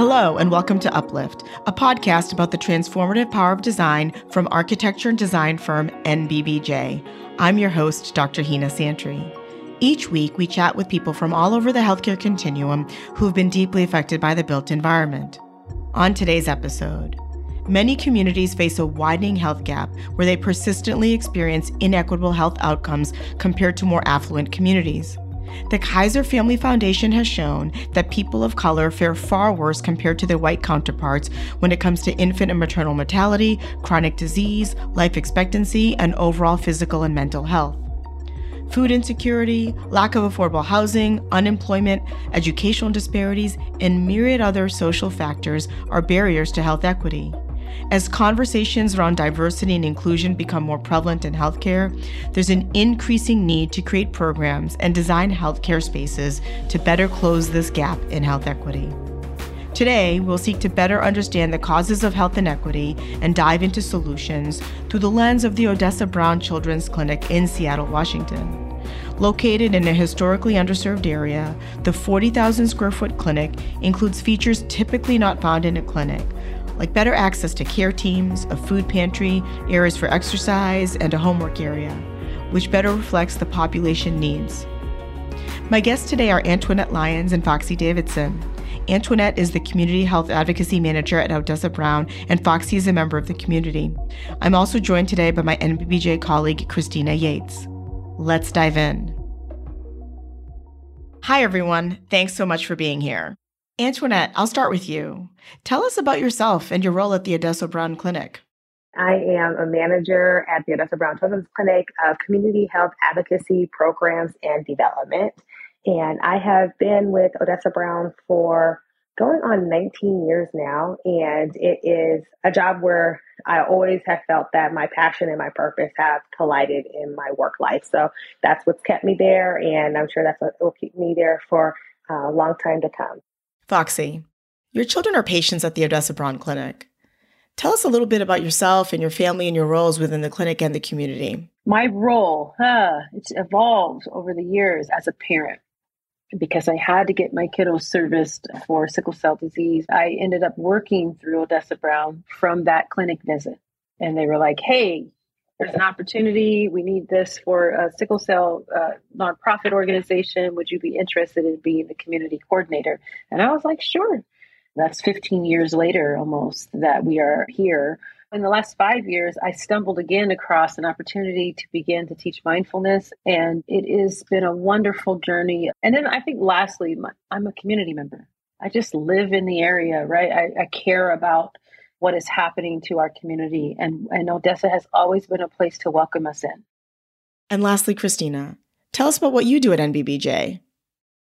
Hello, and welcome to Uplift, a podcast about the transformative power of design from architecture and design firm NBBJ. I'm your host, Dr. Hina Santry. Each week, we chat with people from all over the healthcare continuum who have been deeply affected by the built environment. On today's episode, many communities face a widening health gap where they persistently experience inequitable health outcomes compared to more affluent communities. The Kaiser Family Foundation has shown that people of color fare far worse compared to their white counterparts when it comes to infant and maternal mortality, chronic disease, life expectancy, and overall physical and mental health. Food insecurity, lack of affordable housing, unemployment, educational disparities, and myriad other social factors are barriers to health equity. As conversations around diversity and inclusion become more prevalent in healthcare, there's an increasing need to create programs and design healthcare spaces to better close this gap in health equity. Today, we'll seek to better understand the causes of health inequity and dive into solutions through the lens of the Odessa Brown Children's Clinic in Seattle, Washington. Located in a historically underserved area, the 40,000 square foot clinic includes features typically not found in a clinic, like better access to care teams, a food pantry, areas for exercise, and a homework area, which better reflects the population needs. My guests today are Antwanette Lyons and Foxy Davison. Antwanette is the Community Health Advocacy Manager at Odessa Brown, and Foxy is a member of the community. I'm also joined today by my NBBJ colleague, Christina Yates. Let's dive in. Hi, everyone. Thanks so much for being here. Antwanette, I'll start with you. Tell us about yourself and your role at the Odessa Brown Clinic. I am a manager at the Odessa Brown Children's Clinic of Community Health Advocacy Programs and Development. And I have been with Odessa Brown for going on 19 years now. And it is a job where I always have felt that my passion and my purpose have collided in my work life. So that's what's kept me there. And I'm sure that's what will keep me there for uh, a long time to come. Foxy, your children are patients at the Odessa Brown Clinic. Tell us a little bit about yourself and your family and your roles within the clinic and the community. My role, huh, it's evolved over the years as a parent because I had to get my kiddos serviced for sickle cell disease. I ended up working through Odessa Brown from that clinic visit. And they were like, hey, there's an opportunity. We need this for a sickle cell uh, nonprofit organization. Would you be interested in being the community coordinator? And I was like, sure. That's 15 years later almost that we are here. In the last five years, I stumbled again across an opportunity to begin to teach mindfulness, and it has been a wonderful journey. And then I think, lastly, I'm a community member. I just live in the area, right? I, I care about what is happening to our community. And, and Odessa has always been a place to welcome us in. And lastly, Christina, tell us about what you do at NBBJ.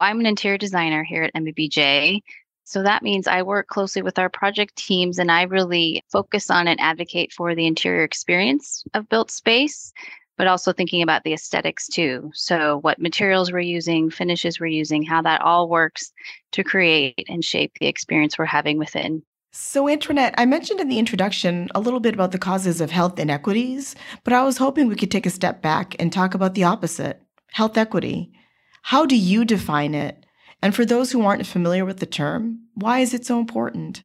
I'm an interior designer here at NBBJ. So that means I work closely with our project teams and I really focus on and advocate for the interior experience of built space, but also thinking about the aesthetics too. So, what materials we're using, finishes we're using, how that all works to create and shape the experience we're having within. So, Antwanette, I mentioned in the introduction a little bit about the causes of health inequities, but I was hoping we could take a step back and talk about the opposite health equity. How do you define it? And for those who aren't familiar with the term, why is it so important?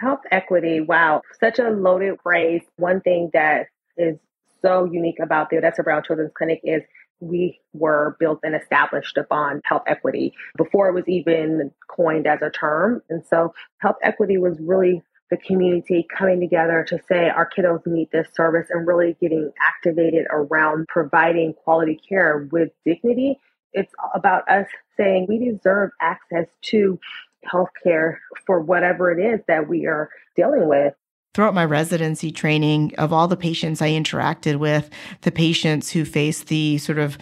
Health equity, wow, such a loaded phrase. One thing that is so unique about the Odessa Brown Children's Clinic is we were built and established upon health equity before it was even coined as a term. And so health equity was really the community coming together to say our kiddos need this service and really getting activated around providing quality care with dignity. It's about us saying we deserve access to healthcare for whatever it is that we are dealing with throughout my residency training, of all the patients I interacted with, the patients who face the sort of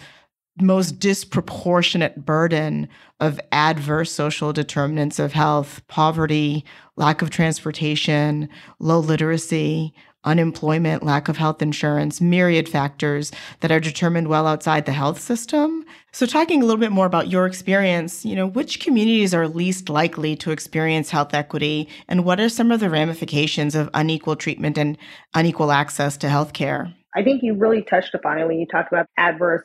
most disproportionate burden of adverse social determinants of health, poverty, lack of transportation, low literacy, unemployment, lack of health insurance, myriad factors that are determined well outside the health system. So talking a little bit more about your experience, you know, which communities are least likely to experience health equity and what are some of the ramifications of unequal treatment and unequal access to health care? I think you really touched upon it when you talked about adverse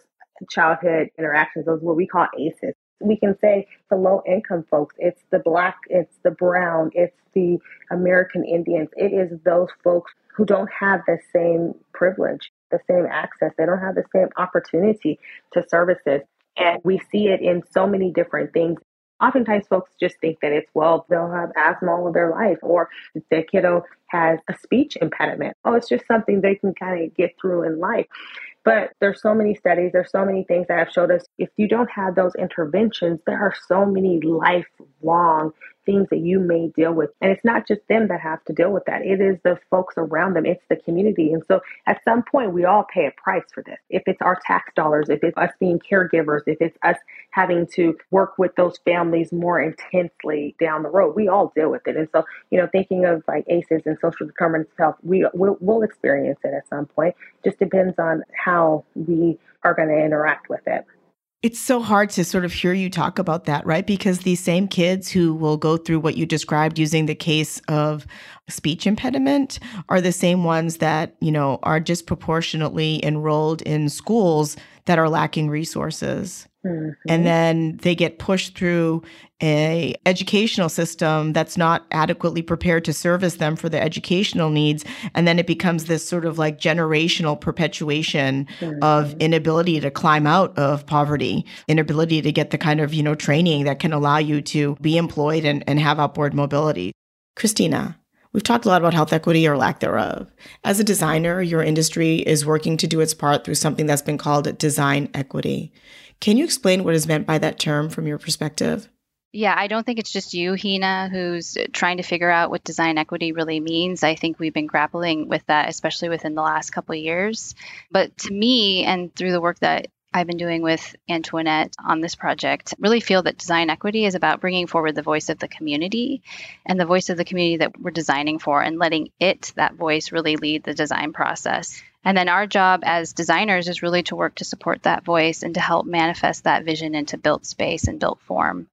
childhood interactions, those what we call ACEs. We can say the low income folks, it's the black, it's the brown, it's the American Indians. It is those folks who don't have the same privilege, the same access. They don't have the same opportunity to services. And we see it in so many different things. Oftentimes, folks just think that it's, well, they'll have asthma all of their life, or the kiddo has a speech impediment. Oh, it's just something they can kind of get through in life. But there's so many studies, there's so many things that have showed us if you don't have those interventions, there are so many lifelong things that you may deal with. And it's not just them that have to deal with that. It is the folks around them. It's the community. And so at some point we all pay a price for this. If it's our tax dollars, if it's us being caregivers, if it's us having to work with those families more intensely down the road, we all deal with it. And so, you know, thinking of like ACEs and social determinants of health, we will we'll experience it at some point. Just depends on how we are going to interact with it. It's so hard to sort of hear you talk about that, right? Because these same kids who will go through what you described using the case of speech impediment are the same ones that, you know, are disproportionately enrolled in schools that are lacking resources. Mm-hmm. And then they get pushed through a educational system that's not adequately prepared to service them for their educational needs and then it becomes this sort of like generational perpetuation mm-hmm. of inability to climb out of poverty inability to get the kind of you know training that can allow you to be employed and, and have upward mobility christina We've talked a lot about health equity or lack thereof. As a designer, your industry is working to do its part through something that's been called design equity. Can you explain what is meant by that term from your perspective? Yeah, I don't think it's just you, Hina, who's trying to figure out what design equity really means. I think we've been grappling with that, especially within the last couple years. But to me, and through the work that I've been doing with Antwanette on this project, really feel that design equity is about bringing forward the voice of the community and the voice of the community that we're designing for and letting it, that voice, really lead the design process. And then our job as designers is really to work to support that voice and to help manifest that vision into built space and built form.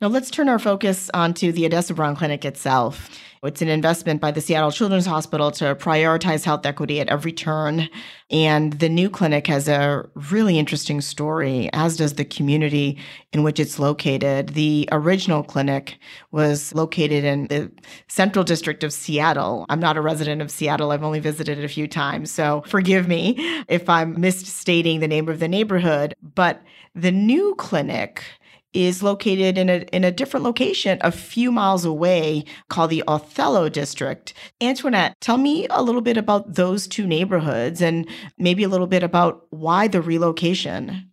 Now let's turn our focus onto the Odessa Brown Clinic itself. It's an investment by the Seattle Children's Hospital to prioritize health equity at every turn. And the new clinic has a really interesting story, as does the community in which it's located. The original clinic was located in the central district of Seattle. I'm not a resident of Seattle, I've only visited it a few times. So forgive me if I'm misstating the name of the neighborhood. But the new clinic is located in a in a different location a few miles away called the Othello district. Antwanette, tell me a little bit about those two neighborhoods and maybe a little bit about why the relocation.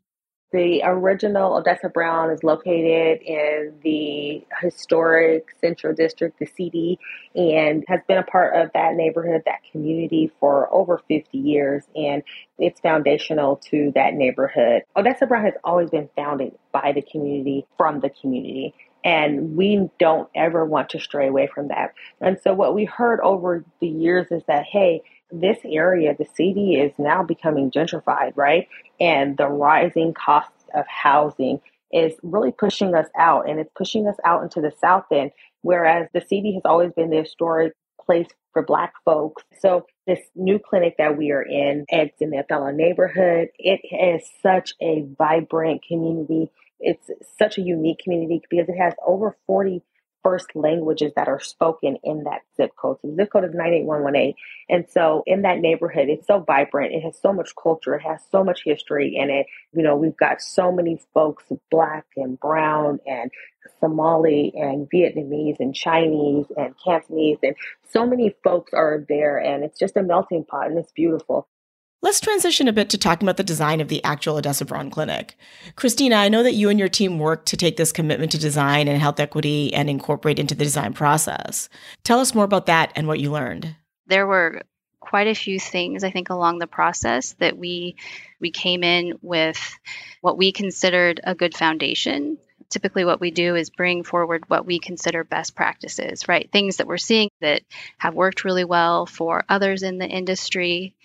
The original Odessa Brown is located in the historic Central District, the CD, and has been a part of that neighborhood, that community for over 50 years. And it's foundational to that neighborhood. Odessa Brown has always been founded by the community, from the community. And we don't ever want to stray away from that. And so, what we heard over the years is that, hey, this area, the CD, is now becoming gentrified, right? And the rising cost of housing is really pushing us out and it's pushing us out into the South End, whereas the CD has always been the historic place for Black folks. So, this new clinic that we are in, it's in the Othello neighborhood. It is such a vibrant community. It's such a unique community because it has over 40 first languages that are spoken in that zip code. So the zip code is 98118. And so in that neighborhood, it's so vibrant. It has so much culture. It has so much history in it. You know, we've got so many folks, black and brown and Somali and Vietnamese and Chinese and Cantonese and so many folks are there and it's just a melting pot and it's beautiful. Let's transition a bit to talking about the design of the actual Odessa Brown Clinic. Christina, I know that you and your team worked to take this commitment to design and health equity and incorporate into the design process. Tell us more about that and what you learned. There were quite a few things I think along the process that we we came in with what we considered a good foundation typically what we do is bring forward what we consider best practices, right? Things that we're seeing that have worked really well for others in the industry.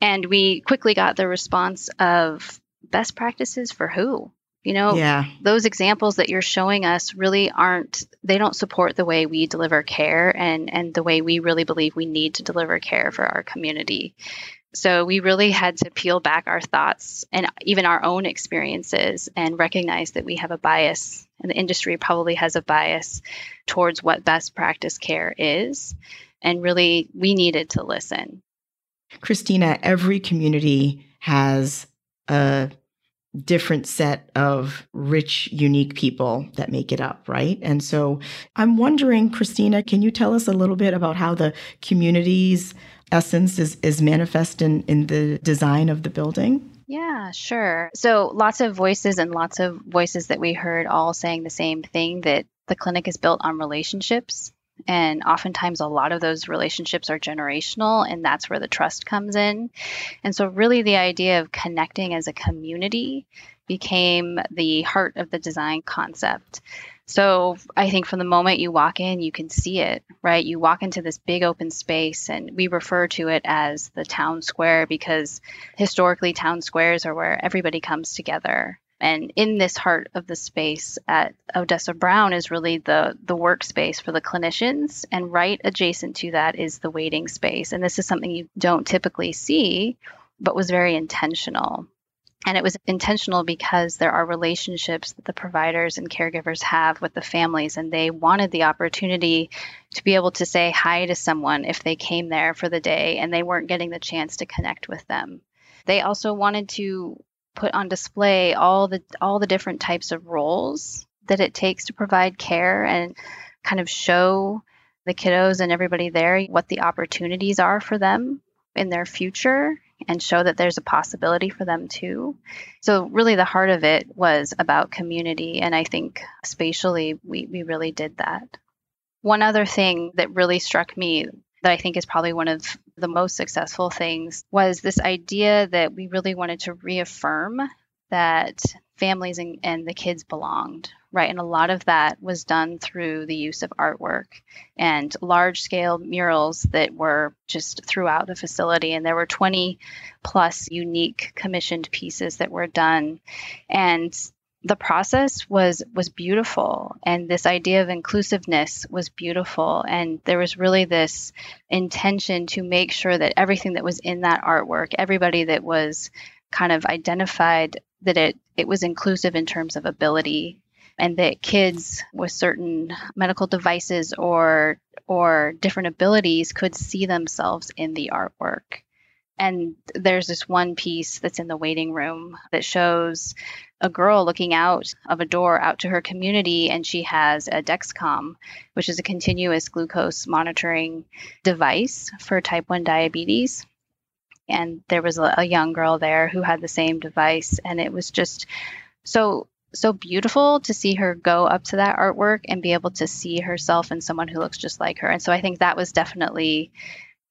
And we quickly got the response of best practices for who? You know, yeah. those examples that you're showing us really aren't they don't support the way we deliver care and and the way we really believe we need to deliver care for our community. So we really had to peel back our thoughts and even our own experiences and recognize that we have a bias and the industry probably has a bias towards what best practice care is. And really, we needed to listen. Christina, every community has a different set of rich, unique people that make it up, right? And so I'm wondering, Christina, can you tell us a little bit about how the community's essence is, is manifest in, in the design of the building? Yeah, sure. So lots of voices and lots of voices that we heard all saying the same thing that the clinic is built on relationships. And oftentimes, a lot of those relationships are generational, and that's where the trust comes in. And so, really, the idea of connecting as a community became the heart of the design concept. So I think from the moment you walk in, you can see it, right? You walk into this big open space, and we refer to it as the town square because historically, town squares are where everybody comes together. And in this heart of the space at Odessa Brown is really the the workspace for the clinicians, and right adjacent to that is the waiting space. And this is something you don't typically see, but was very intentional. And it was intentional because there are relationships that the providers and caregivers have with the families, and they wanted the opportunity to be able to say hi to someone if they came there for the day and they weren't getting the chance to connect with them. They also wanted to put on display all the all the different types of roles that it takes to provide care and kind of show the kiddos and everybody there what the opportunities are for them in their future and show that there's a possibility for them too. So, really, the heart of it was about community. And I think spatially, we, we really did that. One other thing that really struck me that I think is probably one of the most successful things was this idea that we really wanted to reaffirm that families and, and the kids belonged, right? And a lot of that was done through the use of artwork and large scale murals that were just throughout the facility. And there were 20 plus unique commissioned pieces that were done. And the process was was beautiful and this idea of inclusiveness was beautiful and there was really this intention to make sure that everything that was in that artwork everybody that was kind of identified that it it was inclusive in terms of ability and that kids with certain medical devices or or different abilities could see themselves in the artwork and there's this one piece that's in the waiting room that shows a girl looking out of a door out to her community, and she has a Dexcom, which is a continuous glucose monitoring device for type 1 diabetes. And there was a, a young girl there who had the same device, and it was just so so beautiful to see her go up to that artwork and be able to see herself in someone who looks just like her. And so I think that was definitely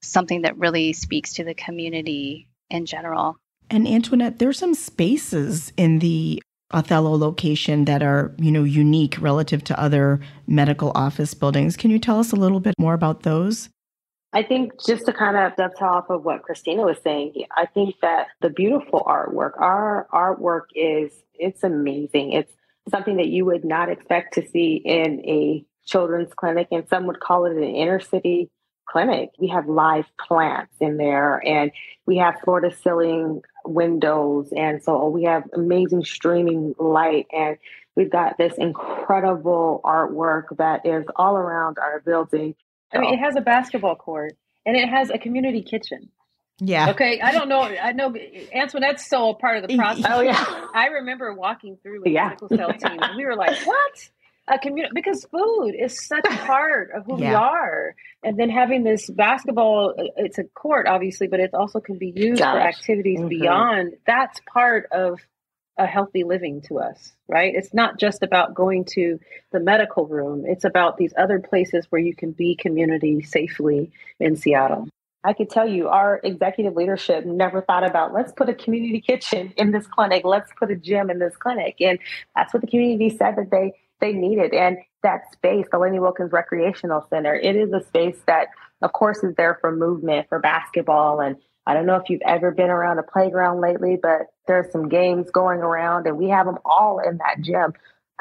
something that really speaks to the community in general. And Antwanette, there's some spaces in the Othello location that are, you know, unique relative to other medical office buildings. Can you tell us a little bit more about those? I think just to kind of dovetail off of what Christina was saying, I think that the beautiful artwork, our artwork is it's amazing. It's something that you would not expect to see in a children's clinic, and some would call it an inner city clinic. We have live plants in there and we have floor to ceiling windows. And so we have amazing streaming light and we've got this incredible artwork that is all around our building. I mean, it has a basketball court and it has a community kitchen. Yeah. Okay. I don't know. I know Antwanette's so a part of the process. Oh yeah. I remember walking through with yeah. the sickle cell team and we were like, what? A community because food is such a part of who yeah. we are and then having this basketball uh, it's a court obviously but it also can be used Gosh. for activities mm-hmm. beyond that's part of a healthy living to us right it's not just about going to the medical room it's about these other places where you can be community safely in seattle I could tell you our executive leadership never thought about let's put a community kitchen in this clinic, let's put a gym in this clinic. And that's what the community said that they they need it. And that space, the Lainey Wilkins Recreational Center, it is a space that, of course, is there for movement, for basketball. And I don't know if you've ever been around a playground lately, but there's some games going around and we have them all in that gym.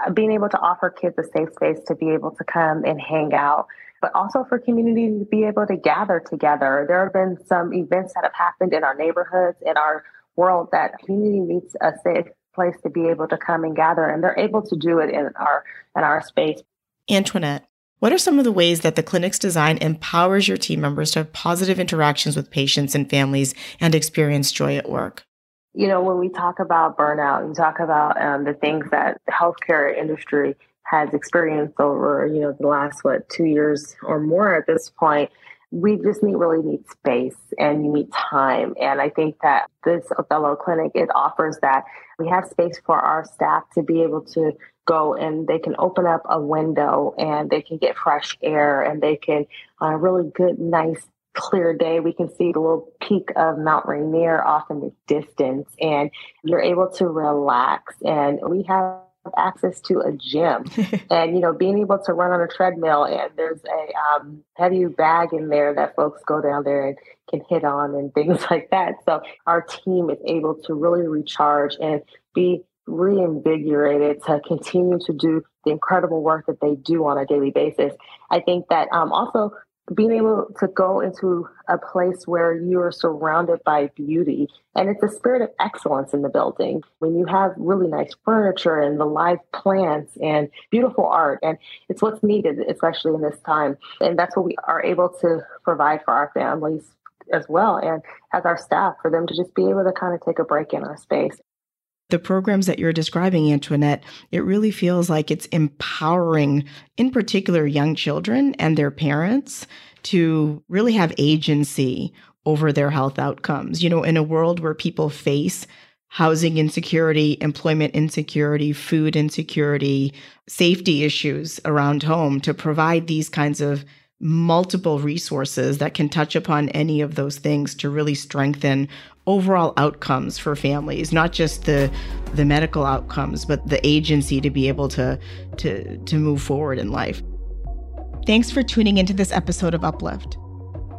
Uh, being able to offer kids a safe space to be able to come and hang out but also for community to be able to gather together. There have been some events that have happened in our neighborhoods, in our world, that community needs a safe place to be able to come and gather, and they're able to do it in our in our space. Antwanette, what are some of the ways that the clinic's design empowers your team members to have positive interactions with patients and families and experience joy at work? You know, when we talk about burnout, we talk about um, the things that the healthcare industry has experienced over, you know, the last, what, two years or more at this point, we just need really need space and you need time. And I think that this Othello clinic, it offers that we have space for our staff to be able to go and they can open up a window and they can get fresh air and they can on a really good, nice clear day, we can see the little peak of Mount Rainier off in the distance, and you're able to relax. And we have access to a gym. And you know being able to run on a treadmill and there's a um, heavy bag in there that folks go down there and can hit on and things like that. So our team is able to really recharge and be reinvigorated to continue to do the incredible work that they do on a daily basis. I think that um, also being able to go into a place where you are surrounded by beauty and it's a spirit of excellence in the building when you have really nice furniture and the live plants and beautiful art and it's what's needed especially in this time. And that's what we are able to provide for our families as well and as our staff for them to just be able to kind of take a break in our space the programs that you're describing, Antwanette, it really feels like it's empowering, in particular, young children and their parents to really have agency over their health outcomes. You know, in a world where people face housing insecurity, employment insecurity, food insecurity, safety issues around home, to provide these kinds of multiple resources that can touch upon any of those things to really strengthen overall outcomes for families not just the the medical outcomes but the agency to be able to to to move forward in life. Thanks for tuning into this episode of uplift.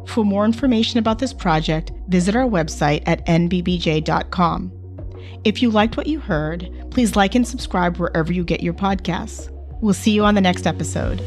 For more information about this project visit our website at nbbj.com if you liked what you heard please like and subscribe wherever you get your podcasts. We'll see you on the next episode